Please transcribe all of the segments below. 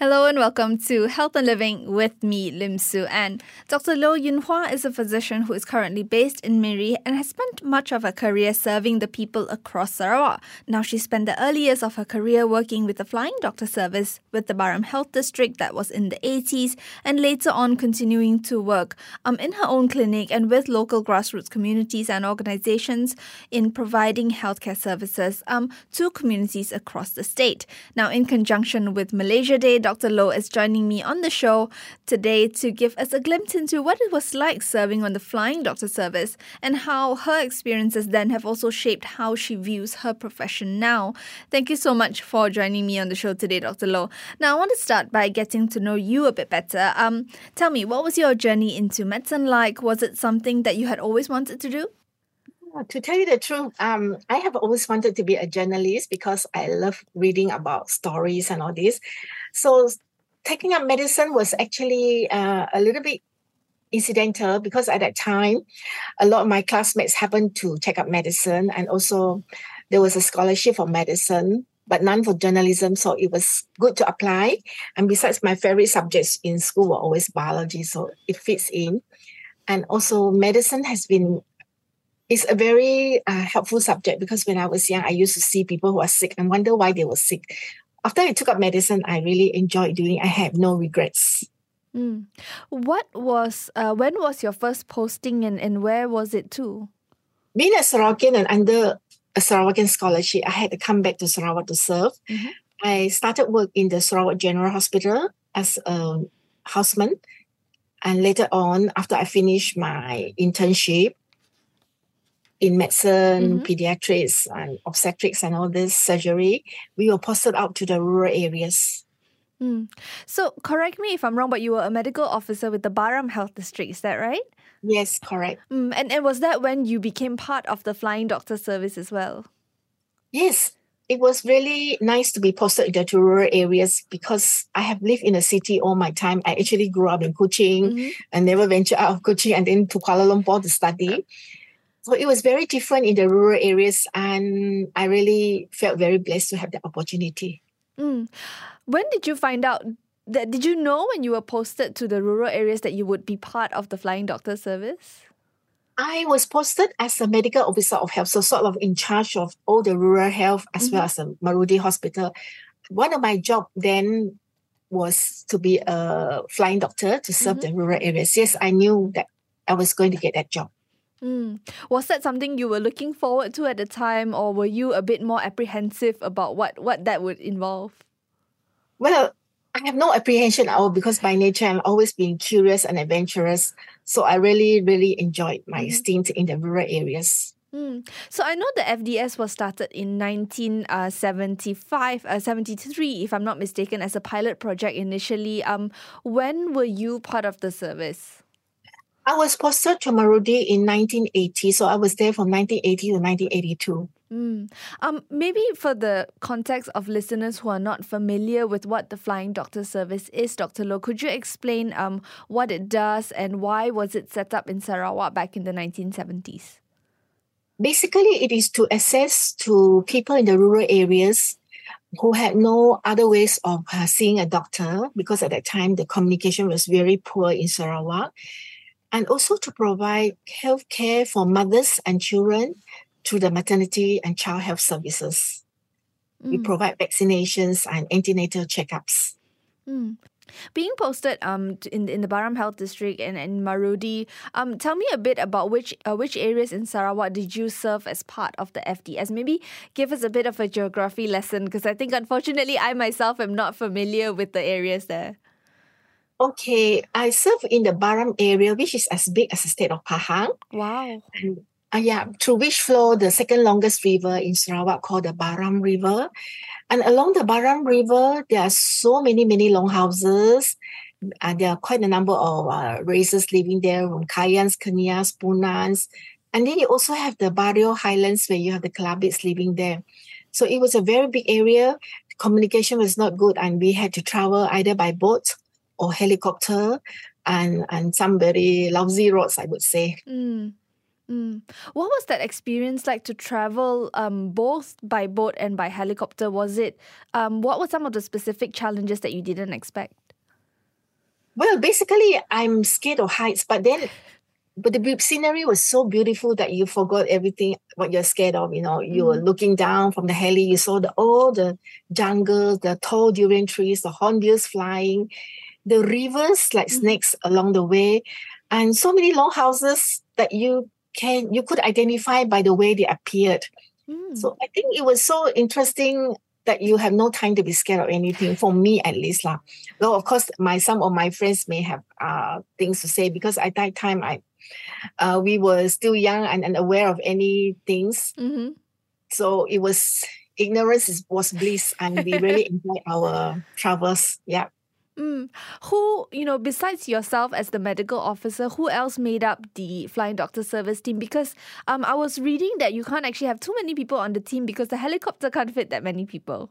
Hello and welcome to Health and Living with me, Lim Su Ann. Dr. Loh Yunn Hua is a physician who is currently based in Miri and has spent much of her career serving the people across Sarawak. Now she spent the early years of her career working with the Flying Doctor Service with the Baram Health District that was in the 80s and later on continuing to work um, in her own clinic and with local grassroots communities and organizations in providing healthcare services um, to communities across the state. Now in conjunction with Malaysia Day, Dr. Loh is joining me on the show today to give us a glimpse into what it was like serving on the Flying Doctor Service and how her experiences then have also shaped how she views her profession now. Thank you so much for joining me on the show today, Dr. Loh. Now, I want to start by getting to know you a bit better. Um, tell me, what was your journey into medicine like? Was it something that you had always wanted to do? To tell you the truth, um, I have always wanted to be a journalist because I love reading about stories and all this. So taking up medicine was actually uh, a little bit incidental because at that time, a lot of my classmates happened to take up medicine, and also there was a scholarship for medicine, but none for journalism. So it was good to apply. And besides, my favorite subjects in school were always biology, so it fits in. And also, medicine has been it's a very uh, helpful subject because when I was young, I used to see people who are sick and wonder why they were sick after I took up medicine, I really enjoyed doing. I have no regrets. Mm. What was uh, when was your first posting and, and where was it to? Being a Sarawakian and under a Sarawakian scholarship, I had to come back to Sarawak to serve. Mm-hmm. I started work in the Sarawak General Hospital as a houseman. And later on, after I finished my internship, in medicine, mm-hmm. pediatrics, and obstetrics, and all this surgery, we were posted out to the rural areas. Mm. So, correct me if I'm wrong, but you were a medical officer with the Baram Health District, is that right? Yes, correct. Mm, and, and was that when you became part of the Flying Doctor Service as well? Yes, it was really nice to be posted into rural areas because I have lived in a city all my time. I actually grew up in Kuching mm-hmm. and never ventured out of Kuching and then to Kuala Lumpur to study. So it was very different in the rural areas, and I really felt very blessed to have the opportunity. Mm. When did you find out that? Did you know when you were posted to the rural areas that you would be part of the Flying Doctor Service? I was posted as a medical officer of health, so sort of in charge of all the rural health as mm-hmm. well as the Marudi Hospital. One of my job then was to be a flying doctor to serve mm-hmm. the rural areas. Yes, I knew that I was going to get that job. Mm. Was that something you were looking forward to at the time, or were you a bit more apprehensive about what, what that would involve? Well, I have no apprehension at all because by nature I'm always being curious and adventurous. So I really, really enjoyed my mm. stint in the rural areas. Mm. So I know the FDS was started in 1975, uh, uh 73, if I'm not mistaken, as a pilot project initially. Um, when were you part of the service? I was posted to Marudi in 1980, so I was there from 1980 to 1982. Mm. Um, maybe for the context of listeners who are not familiar with what the Flying Doctor Service is, Dr. Loh, could you explain um, what it does and why was it set up in Sarawak back in the 1970s? Basically, it is to assess to people in the rural areas who had no other ways of uh, seeing a doctor because at that time the communication was very poor in Sarawak and also to provide health care for mothers and children through the maternity and child health services. Mm. We provide vaccinations and antenatal checkups. Mm. Being posted um in in the Baram Health District and in Marudi, um tell me a bit about which uh, which areas in Sarawak did you serve as part of the FDS? Maybe give us a bit of a geography lesson because I think unfortunately I myself am not familiar with the areas there. Okay, I serve in the Baram area, which is as big as the state of Pahang. Wow. And, uh, yeah, through which flow the second longest river in Sarawak called the Baram River. And along the Baram River, there are so many, many longhouses. And there are quite a number of uh, races living there, from Kayans, Kenyahs, Punans. And then you also have the Bario Highlands where you have the Kelabits living there. So it was a very big area. Communication was not good, and we had to travel either by boat or helicopter and and some very lousy roads, I would say. Mm. Mm. What was that experience like to travel um, both by boat and by helicopter? Was it, um, what were some of the specific challenges that you didn't expect? Well, basically, I'm scared of heights, but then, but the scenery was so beautiful that you forgot everything what you're scared of. You know, you were mm. looking down from the heli, you saw the all the jungle, the tall durian trees, the hornbills flying, the rivers like mm. snakes along the way, and so many long houses that you can you could identify by the way they appeared. Mm. So I think it was so interesting that you have no time to be scared of anything. For me, at least, lah. Though of course, my some of my friends may have uh things to say because at that time I, uh, we were still young and unaware of any things. Mm-hmm. So it was ignorance is, was bliss, and we really enjoyed our travels. Yeah. Mm. Who, you know, besides yourself as the medical officer, who else made up the flying doctor service team? Because um, I was reading that you can't actually have too many people on the team because the helicopter can't fit that many people.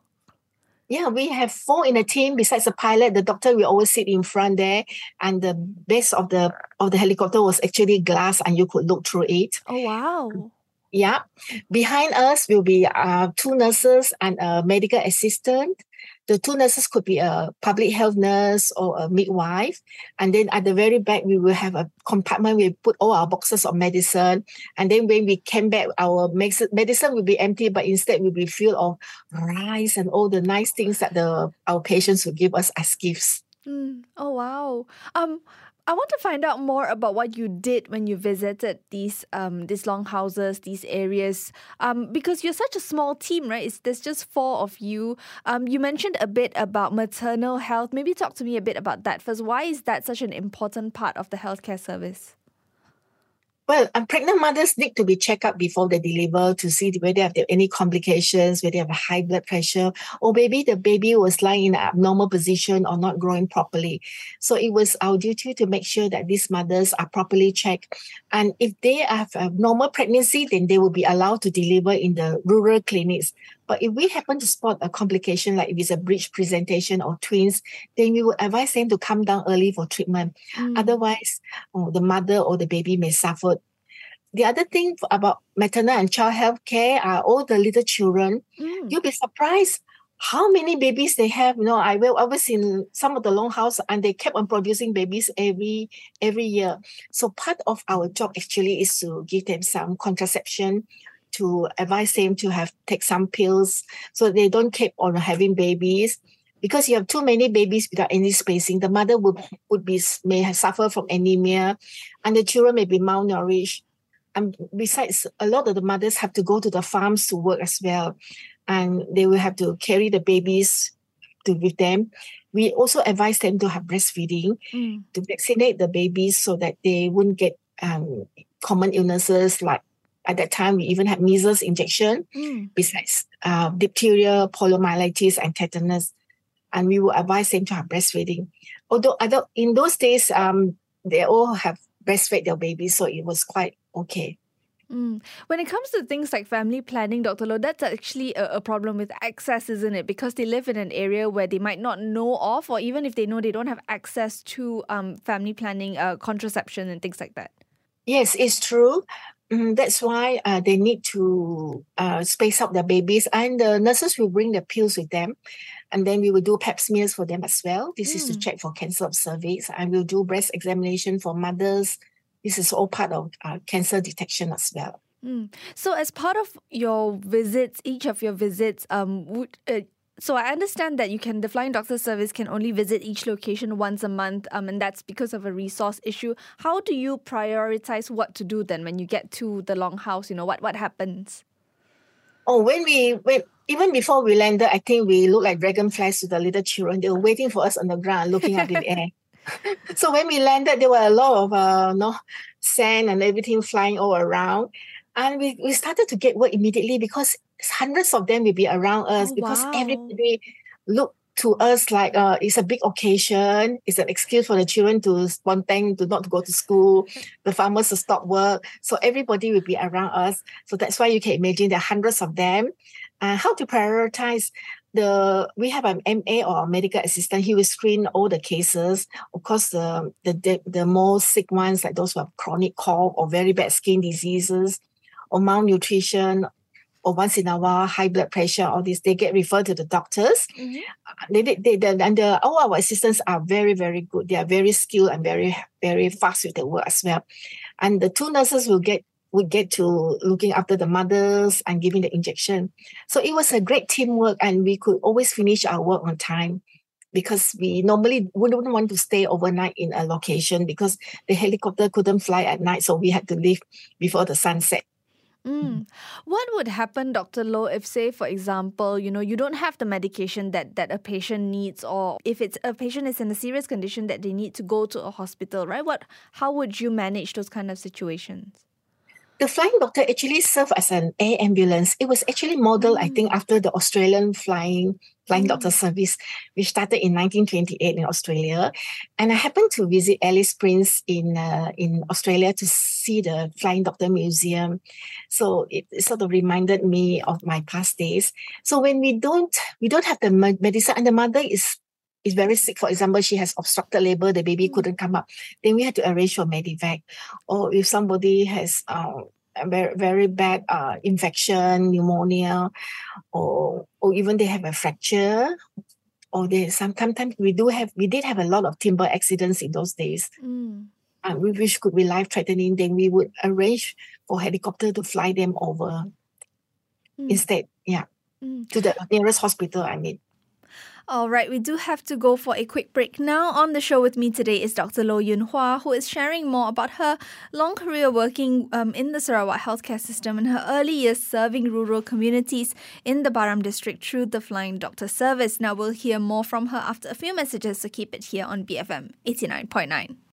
Yeah, we have four in the team. Besides the pilot, the doctor will always sit in front there, and the base of the of the helicopter was actually glass, and you could look through it. Oh wow! Yeah, behind us will be uh, two nurses and a medical assistant the two nurses could be a public health nurse or a midwife. And then at the very back, we will have a compartment. We put all our boxes of medicine. And then when we came back, our medicine will be empty, but instead will be filled of rice and all the nice things that the our patients will give us as gifts. Mm. Oh wow. Um I want to find out more about what you did when you visited these um these longhouses, these areas. Um, because you're such a small team, right? It's, there's just four of you. Um, you mentioned a bit about maternal health. Maybe talk to me a bit about that first. Why is that such an important part of the healthcare service? Well, um, pregnant mothers need to be checked up before they deliver to see whether they have any complications, whether they have high blood pressure, or maybe the baby was lying in an abnormal position or not growing properly. So it was our duty to make sure that these mothers are properly checked. And if they have a normal pregnancy, then they will be allowed to deliver in the rural clinics. But if we happen to spot a complication, like if it's a breech presentation or twins, then we would advise them to come down early for treatment. Mm. Otherwise, oh, the mother or the baby may suffer. The other thing about maternal and child health care are all the little children. Mm. You'll be surprised how many babies they have. You know, I will I was in some of the longhouse and they kept on producing babies every every year. So part of our job actually is to give them some contraception to advise them to have take some pills? So they don't keep on having babies. Because you have too many babies without any spacing the mother would would be may have suffer from anemia and the children may be malnourished. And besides a lot of the mothers have to go to the farms to work as well. And they will have to carry the babies to with them. We also advise them to have breastfeeding mm. to vaccinate the babies so that they wouldn't get um, common illnesses like at that time, we even had measles injection, mm. besides uh, diphtheria, poliomyelitis, and tetanus. And we would advise them to have breastfeeding. Although other, in those days, um, they all have breastfed their babies, so it was quite okay. Mm. When it comes to things like family planning, Dr. Loh, that's actually a, a, problem with access, isn't it? Because they live in an area where they might not know of, or even if they know, they don't have access to um, family planning, uh, contraception, and things like that. Yes, it's true. Mm, that's why uh, they need to uh, space out their babies, and the nurses will bring the pills with them, and then we will do Pap smears for them as well. This mm. is to mm. check for cancer of cervix, and we'll do breast examination for mothers. This is all part of uh, cancer detection as well. Mm. So, as part of your visits, each of your visits, um, would uh, so I understand that you can the flying doctor service can only visit each location once a month, um, and that's because of a resource issue. How do you prioritize what to do then when you get to the longhouse? You know what what happens? Oh, when we when even before we landed, I think we looked like dragonflies to the little children. They were waiting for us on the ground, looking up in the air. so when we landed, there were a lot of uh, no sand and everything flying all around. And we, we started to get work immediately because hundreds of them will be around us oh, because wow. everybody look to us like uh, it's a big occasion. It's an excuse for the children to spontaneous to not go to school, the farmers to stop work. So everybody will be around us. So that's why you can imagine there are hundreds of them. Uh, how to prioritize? the we have an MA or a medical assistant. He will screen all the cases. Of course, the the the, the more sick ones, like those who have chronic cough or very bad skin diseases, or malnutrition, or once in a while high blood pressure, all this, they get referred to the doctors. Mm-hmm. They, they, they, and the, all our assistants are very, very good. They are very skilled and very, very fast with their work as well. And the two nurses will get we get to looking after the mothers and giving the injection. So it was a great teamwork and we could always finish our work on time because we normally wouldn't want to stay overnight in a location because the helicopter couldn't fly at night. So we had to leave before the sunset. Mm. What would happen, Dr. Loh, if, say, for example, you know, you don't have the medication that, that a patient needs, or if it's a patient is in a serious condition that they need to go to a hospital, right? What, how would you manage those kind of situations? The flying doctor actually served as an air ambulance. It was actually modeled, mm. I think, after the Australian flying flying mm. doctor service, which started in 1928 in Australia. And I happened to visit Alice Springs in uh, in Australia to see the flying doctor museum. So it, it, sort of reminded me of my past days. So when we don't we don't have the medicine and the mother is is very sick, for example, she has obstructed labor, the baby mm. couldn't come up, then we had to arrange for medevac. Or if somebody has uh, a very, very bad uh, infection, pneumonia, or or even they have a fracture, or they sometimes we do have we did have a lot of timber accidents in those days. Mm. And we wish could be life threatening, then we would arrange for helicopter to fly them over mm. instead. Yeah. Mm. To the nearest hospital, I mean. All right, we do have to go for a quick break now. On the show with me today is Dr. Loh Yunn Hua, who is sharing more about her long career working um, in the Sarawak healthcare system and her early years serving rural communities in the Baram district through the Flying Doctor service. Now we'll hear more from her after a few messages, so keep it here on BFM 89.9.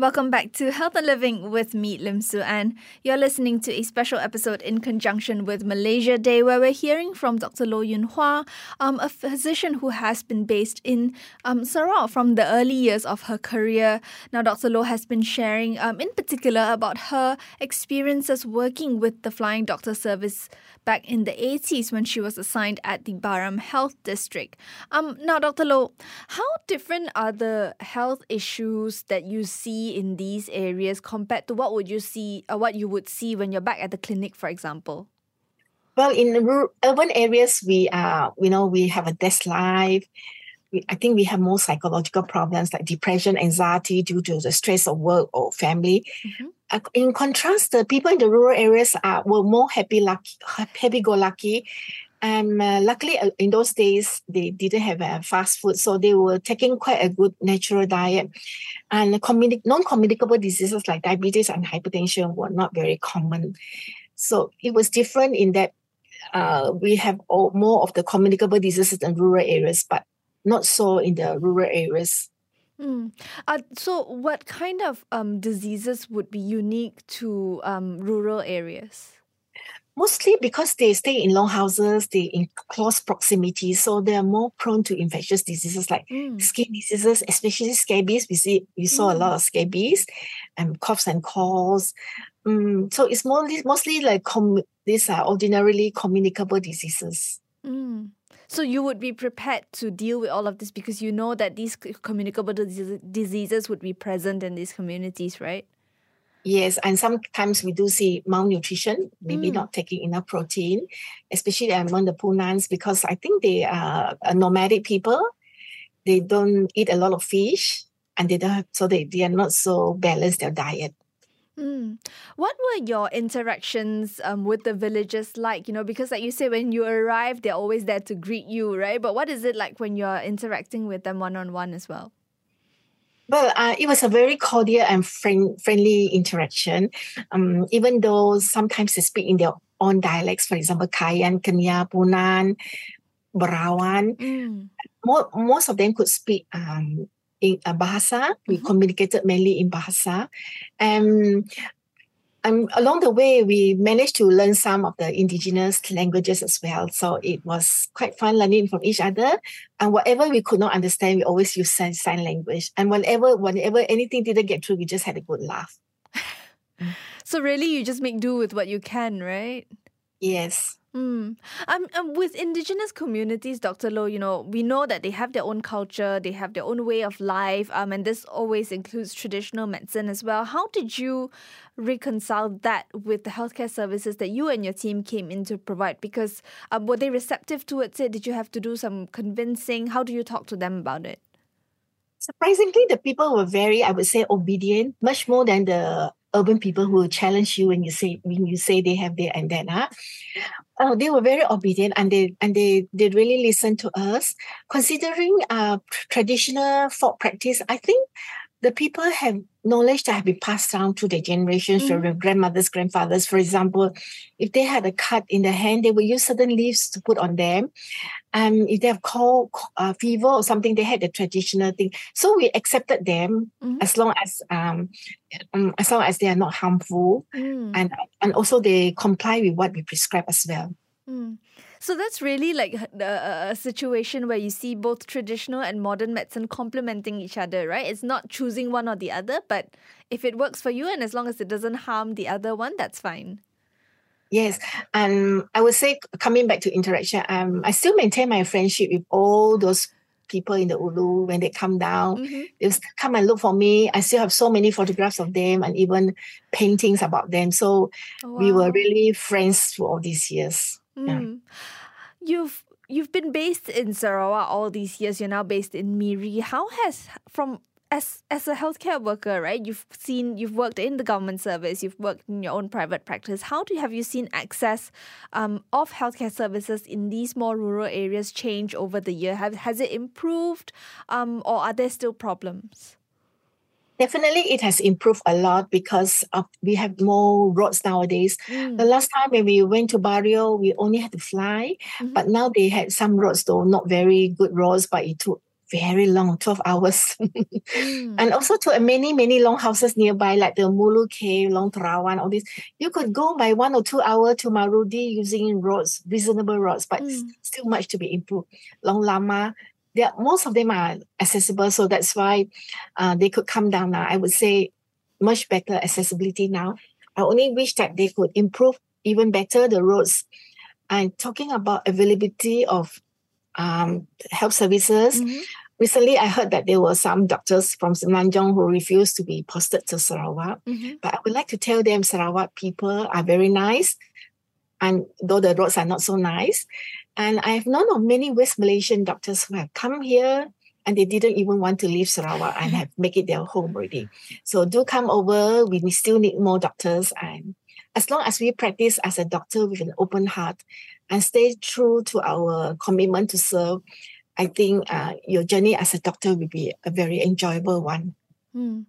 Welcome back to Health and Living with me, Lim Su Ann. You're listening to a special episode in conjunction with Malaysia Day, where we're hearing from Dr. Loh Yunn Hua, um, a physician who has been based in um, Sarawak from the early years of her career. Now, Dr. Loh has been sharing, um, in particular, about her experiences working with the Flying Doctor Service back in the 80s when she was assigned at the Baram Health District. Um, now, Dr. Loh, how different are the health issues that you see in these areas compared to what would you see, or uh, what you would see when you're back at the clinic, for example? Well, in rural, urban areas, we are, you know, we have a desk life. We, I think we have more psychological problems like depression, anxiety due to the stress of work or family. Mm-hmm in contrast, the people in the rural areas are were more happy, lucky, happy And uh, luckily, uh, in those days, they didn't have uh, fast food, so they were taking quite a good natural diet. And communi- non-communicable diseases like diabetes and hypertension were not very common. So it was different in that uh, we have all, more of the communicable diseases in rural areas, but not so in the rural areas. Mm. Uh, so, what kind of um, diseases would be unique to um, rural areas? Mostly because they stay in long houses, they in close proximity, so they are more prone to infectious diseases like mm. skin diseases, especially scabies. We see we saw mm. a lot of scabies, and coughs and colds. Mm, so it's mostly mostly like com- these are ordinarily communicable diseases. Mm. So you would be prepared to deal with all of this because you know that these communicable diseases would be present in these communities, right? Yes, and sometimes we do see malnutrition, maybe mm. not taking enough protein, especially among the Punans, because I think they are nomadic people. They don't eat a lot of fish, and they don't have, so they, they are not so balanced their diet. Mm. What were your interactions um, with the villagers like? You know, because like you say, when you arrive, they're always there to greet you, right? But what is it like when you're interacting with them one on one as well? Well, uh, it was a very cordial and friend, friendly interaction. Um, even though sometimes they speak in their own dialects, for example, Kayan, Kenyah, Punan, Berawan. Mm. Most, most of them could speak um, in uh, Bahasa. We mm-hmm. communicated mainly in Bahasa. And um, along the way, we managed to learn some of the indigenous languages as well. So it was quite fun learning from each other. And whatever we could not understand, we always use sign, sign language. And whenever, whenever anything didn't get through, we just had a good laugh. so really, you just make do with what you can, right? Yes. Mm. Um, um, with indigenous communities, Dr. Loh, you know, we know that they have their own culture, they have their own way of life, um, and this always includes traditional medicine as well. How did you reconcile that with the healthcare services that you and your team came in to provide? Because um, were they receptive towards it? Did you have to do some convincing? How do you talk to them about it? Surprisingly, the people were very, I would say, obedient, much more than the urban people who will challenge you when you say when you say they have their. Huh? Oh, they were very obedient and they and they they really listened to us. Considering uh traditional folk practice, I think the people have knowledge that have been passed down to their generations mm. from grandmothers, grandfathers. For example, if they had a cut in the hand, they would use certain leaves to put on them. Um, if they have cold uh, fever or something, they had the traditional thing. So we accepted them mm. as long as um, um, as long as they are not harmful, mm. and and also they comply with what we prescribe as well. Mm. So that's really like a, a, situation where you see both traditional and modern medicine complementing each other, right? It's not choosing one or the other, but if it works for you and as long as it doesn't harm the other one, that's fine. Yes, and I would say coming back to interaction, um, I still maintain my friendship with all those people in the Ulu when they come down. Mm-hmm. They come and look for me. I still have so many photographs of them and even paintings about them. So wow. we were really friends for all these years. Mm. You've you've been based in Sarawak all these years. You're now based in Miri. How has from as as a healthcare worker, right? You've seen you've worked in the government service, you've worked in your own private practice. How do have you seen access um, of healthcare services in these more rural areas change over the year? Have has it improved, um, or are there still problems? Definitely, it has improved a lot because we have more roads nowadays. Mm. The last time when we went to Bario, we only had to fly, mm-hmm. but now they had some roads though, not very good roads, but it took very long, 12 hours. mm. And also to many, many long houses nearby, like the Mulu Cave, Long Terawan, all this. You could go by one or two hour to Marudi using roads, reasonable roads, but mm. still much to be improved. Long Lama, there most of them are accessible, so that's why uh, they could come down now. I would say much better accessibility now. I only wish that they could improve even better the roads. And talking about availability of um, health services, mm-hmm. recently I heard that there were some doctors from Semenanjung who refused to be posted to Sarawak. Mm-hmm. But I would like to tell them Sarawak people are very nice, and though the roads are not so nice, and I have known of many West Malaysian doctors who have come here and they didn't even want to leave Sarawak and have make it their home already. So do come over. We still need more doctors. And as long as we practice as a doctor with an open heart and stay true to our commitment to serve, I think uh, your journey as a doctor will be a very enjoyable one. Hmm.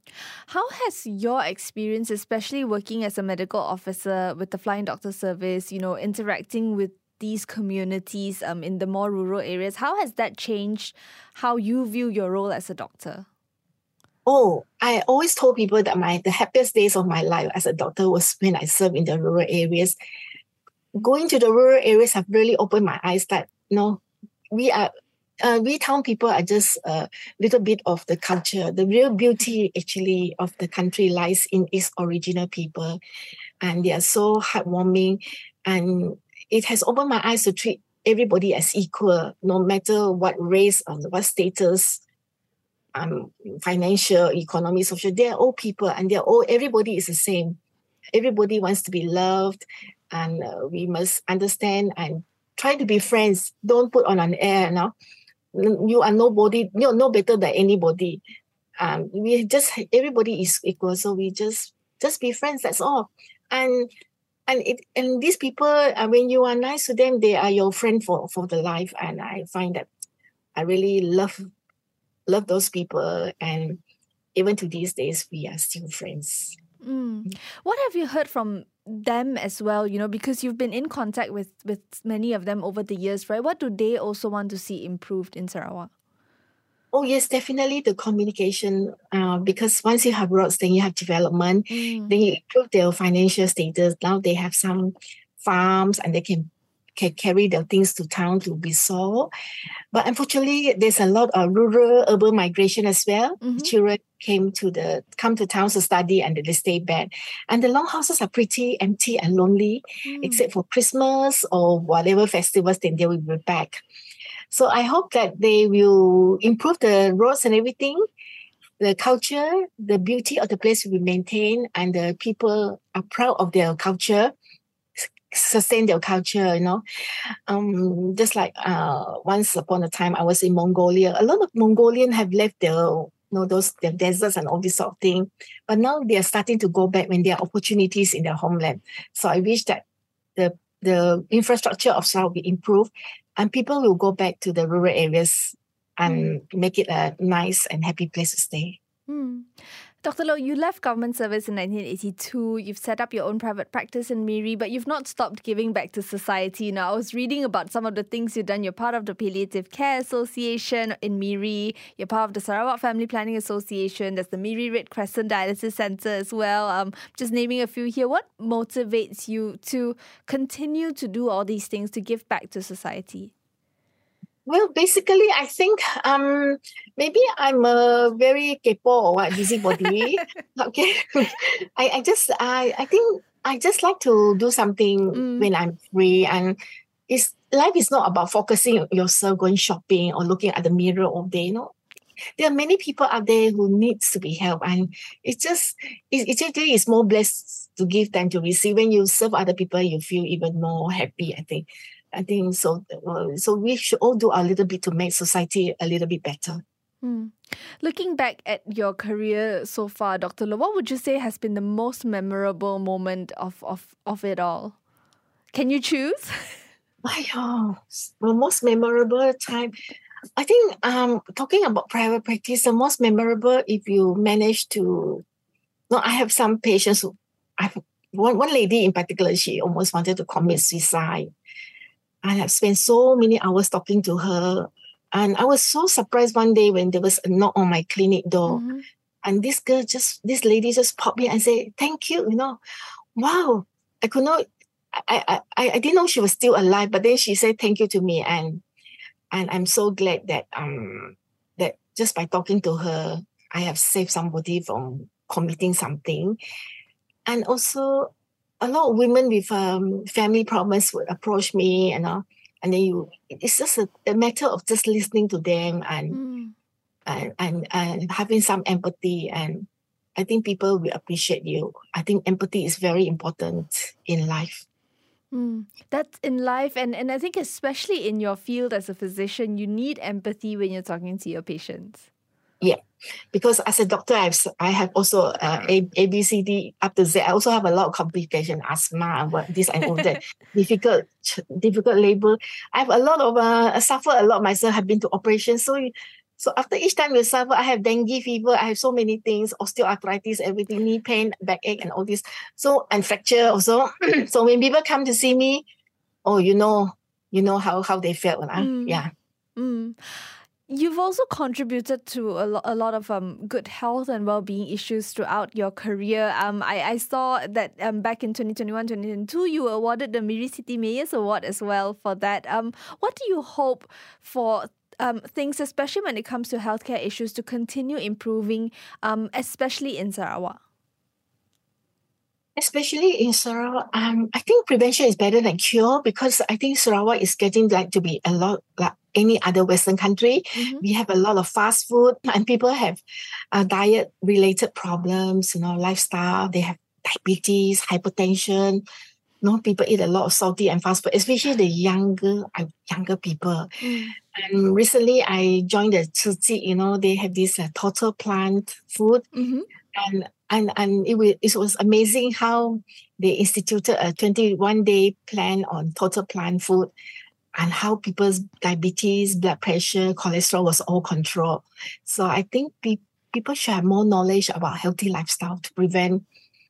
How has your experience, especially working as a medical officer with the Flying Doctor Service, you know, interacting with these communities um, in the more rural areas. How has that changed how you view your role as a doctor? Oh, I always told people that my the happiest days of my life as a doctor was when I served in the rural areas. Going to the rural areas have really opened my eyes that you know we are uh, we town people are just a little bit of the culture. The real beauty actually of the country lies in its original people, and they are so heartwarming. And it has opened my eyes to treat everybody as equal, no matter what race or what status, um, financial, economy, social. They're all people, and they're all. Everybody is the same. Everybody wants to be loved, and uh, we must understand and try to be friends. Don't put on an air now. You are nobody. You're no better than anybody. Um, we just everybody is equal, so we just just be friends. That's all. And and it and these people uh, when you are nice to them they are your friend for for the life. And i find that i really love love those people. And even to these days we are still friends. Mm. what have you heard from them as well? You know because you've been in contact with with many of them over the years right? What do they also want to see improved in sarawak Oh yes, definitely the communication. Uh, because once you have roads, then you have development. Mm. Then you improve their financial status. Now they have some farms and they can can carry their things to town to be sold. But unfortunately, there's a lot of rural urban migration as well. Mhm. Children came to the come to towns to study and they stay back. And the longhouses are pretty empty and lonely, Mm. except for Christmas or whatever festivals, then they will be back. So I hope that they will improve the roads and everything. The culture, the beauty of the place will be maintained, and the people are proud of their culture, sustain their culture. You know, um, just like uh, once upon a time I was in Mongolia. A lot of Mongolian have left their you know those their deserts and all this sort of thing, but now they are starting to go back when there are opportunities in their homeland. So I wish that the the infrastructure of Sarawak will improve, and people will go back to the rural areas and make it a nice and happy place to stay. Hmm. Dr. Loh, you left government service in 1982. You've set up your own private practice in Miri, but you've not stopped giving back to society. Now, I was reading about some of the things you've done. You're part of the Palliative Care Association in Miri. You're part of the Sarawak Family Planning Association. There's the Miri Red Crescent Dialysis Centre as well. Um, just naming a few here. What motivates you to continue to do all these things to give back to society? Well, basically, I think um maybe I'm a very kepo or what busybody. okay, I, I just I I think I just like to do something Mm. when I'm free, and it's life is not about focusing yourself, going shopping or looking at the mirror all day. You know, there are many people out there who needs to be helped, and it's just it, it actually is more blessed to give than to receive. When you serve other people, you feel even more happy. I think. I think so. uh, So we should all do a little bit to make society a little bit better. Hmm. Looking back at your career so far, Dr. Loh, what would you say has been the most memorable moment of, of, of it all? Can you choose? Wow, the most memorable time. I think um talking about private practice, the most memorable if you manage to. No, I have some patients who I one one lady in particular, she almost wanted to commit suicide. I have spent so many hours talking to her. And I was so surprised one day when there was a knock on my clinic door. Mhm. And this girl just, this lady just popped me and said, Thank you. You know, wow. I could not, I, I, I, I didn't know she was still alive, but then she said thank you to me. And and I'm so glad that um that just by talking to her, I have saved somebody from committing something. And also a lot of women with um family problems would approach me and uh, and then you it's just a, a matter of just listening to them and Mm. and, and and having some empathy and I think people will appreciate you. I think empathy is very important in life. Mm. That's in life, and, and I think especially in your field as a physician, you need empathy when you're talking to your patients. Yeah, because as a doctor, I've I have also uh, a, a B C D up to Z. I also have a lot of complication, asthma and what this and all that, difficult difficult labor. I have a lot of uh, I suffer a lot myself. Have been to operations, so so after each time you suffer, I have dengue fever. I have so many things, osteoarthritis, everything, knee pain, backache, and all this. So and fracture also. so when people come to see me, oh, you know, you know how how they felt, lah. Mm. yeah. Mm. You've also contributed to a, lo- a lot of um, good health and well-being issues throughout your career. Um, I, I saw that um, back in 2021, 2022, you were awarded the Miri City Mayor's Award as well for that. Um, what do you hope for um, things, especially when it comes to healthcare issues, to continue improving, um, especially in Sarawak? Especially in Sarawak, um, I think prevention is better than cure because I think Sarawak is getting like to be a lot like any other Western country. Mhm. We have a lot of fast food and people have uh, diet related problems, you know, lifestyle. They have diabetes, hypertension. You know, people eat a lot of salty and fast food, especially the younger uh, younger people. Mm. And recently, I joined the Tzu Chi, you know, they have this uh, total plant food Mhm. and and and it, wa- it was amazing how they instituted a 21 day plan on total plant food and how people's diabetes blood pressure cholesterol was all controlled so i think pe- people should have more knowledge about healthy lifestyle to prevent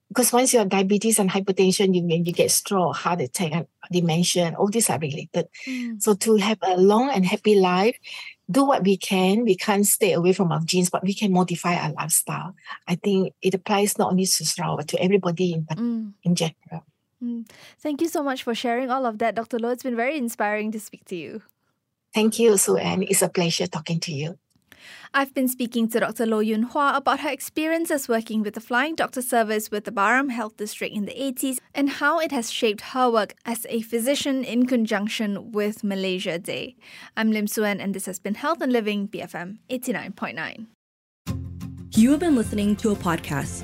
because once you have diabetes and hypertension you you get stroke heart attack and dementia all these are related Mm. so to have a long and happy life, do what we can. We can't stay away from our genes, but we can modify our lifestyle. I think it applies not only to Sarawak, but to everybody in, Mm. in general. Mm. Thank you so much for sharing all of that, Dr. Loh. It's been very inspiring to speak to you. Thank you, Su Ann. It's a pleasure talking to you. I've been speaking to Dr. Loh Yunn Hua about her experiences working with the Flying Doctor Service with the Baram Health District in the 80s and how it has shaped her work as a physician in conjunction with Malaysia Day. I'm Lim Su Ann, and this has been Health and Living BFM 89.9. You have been listening to a podcast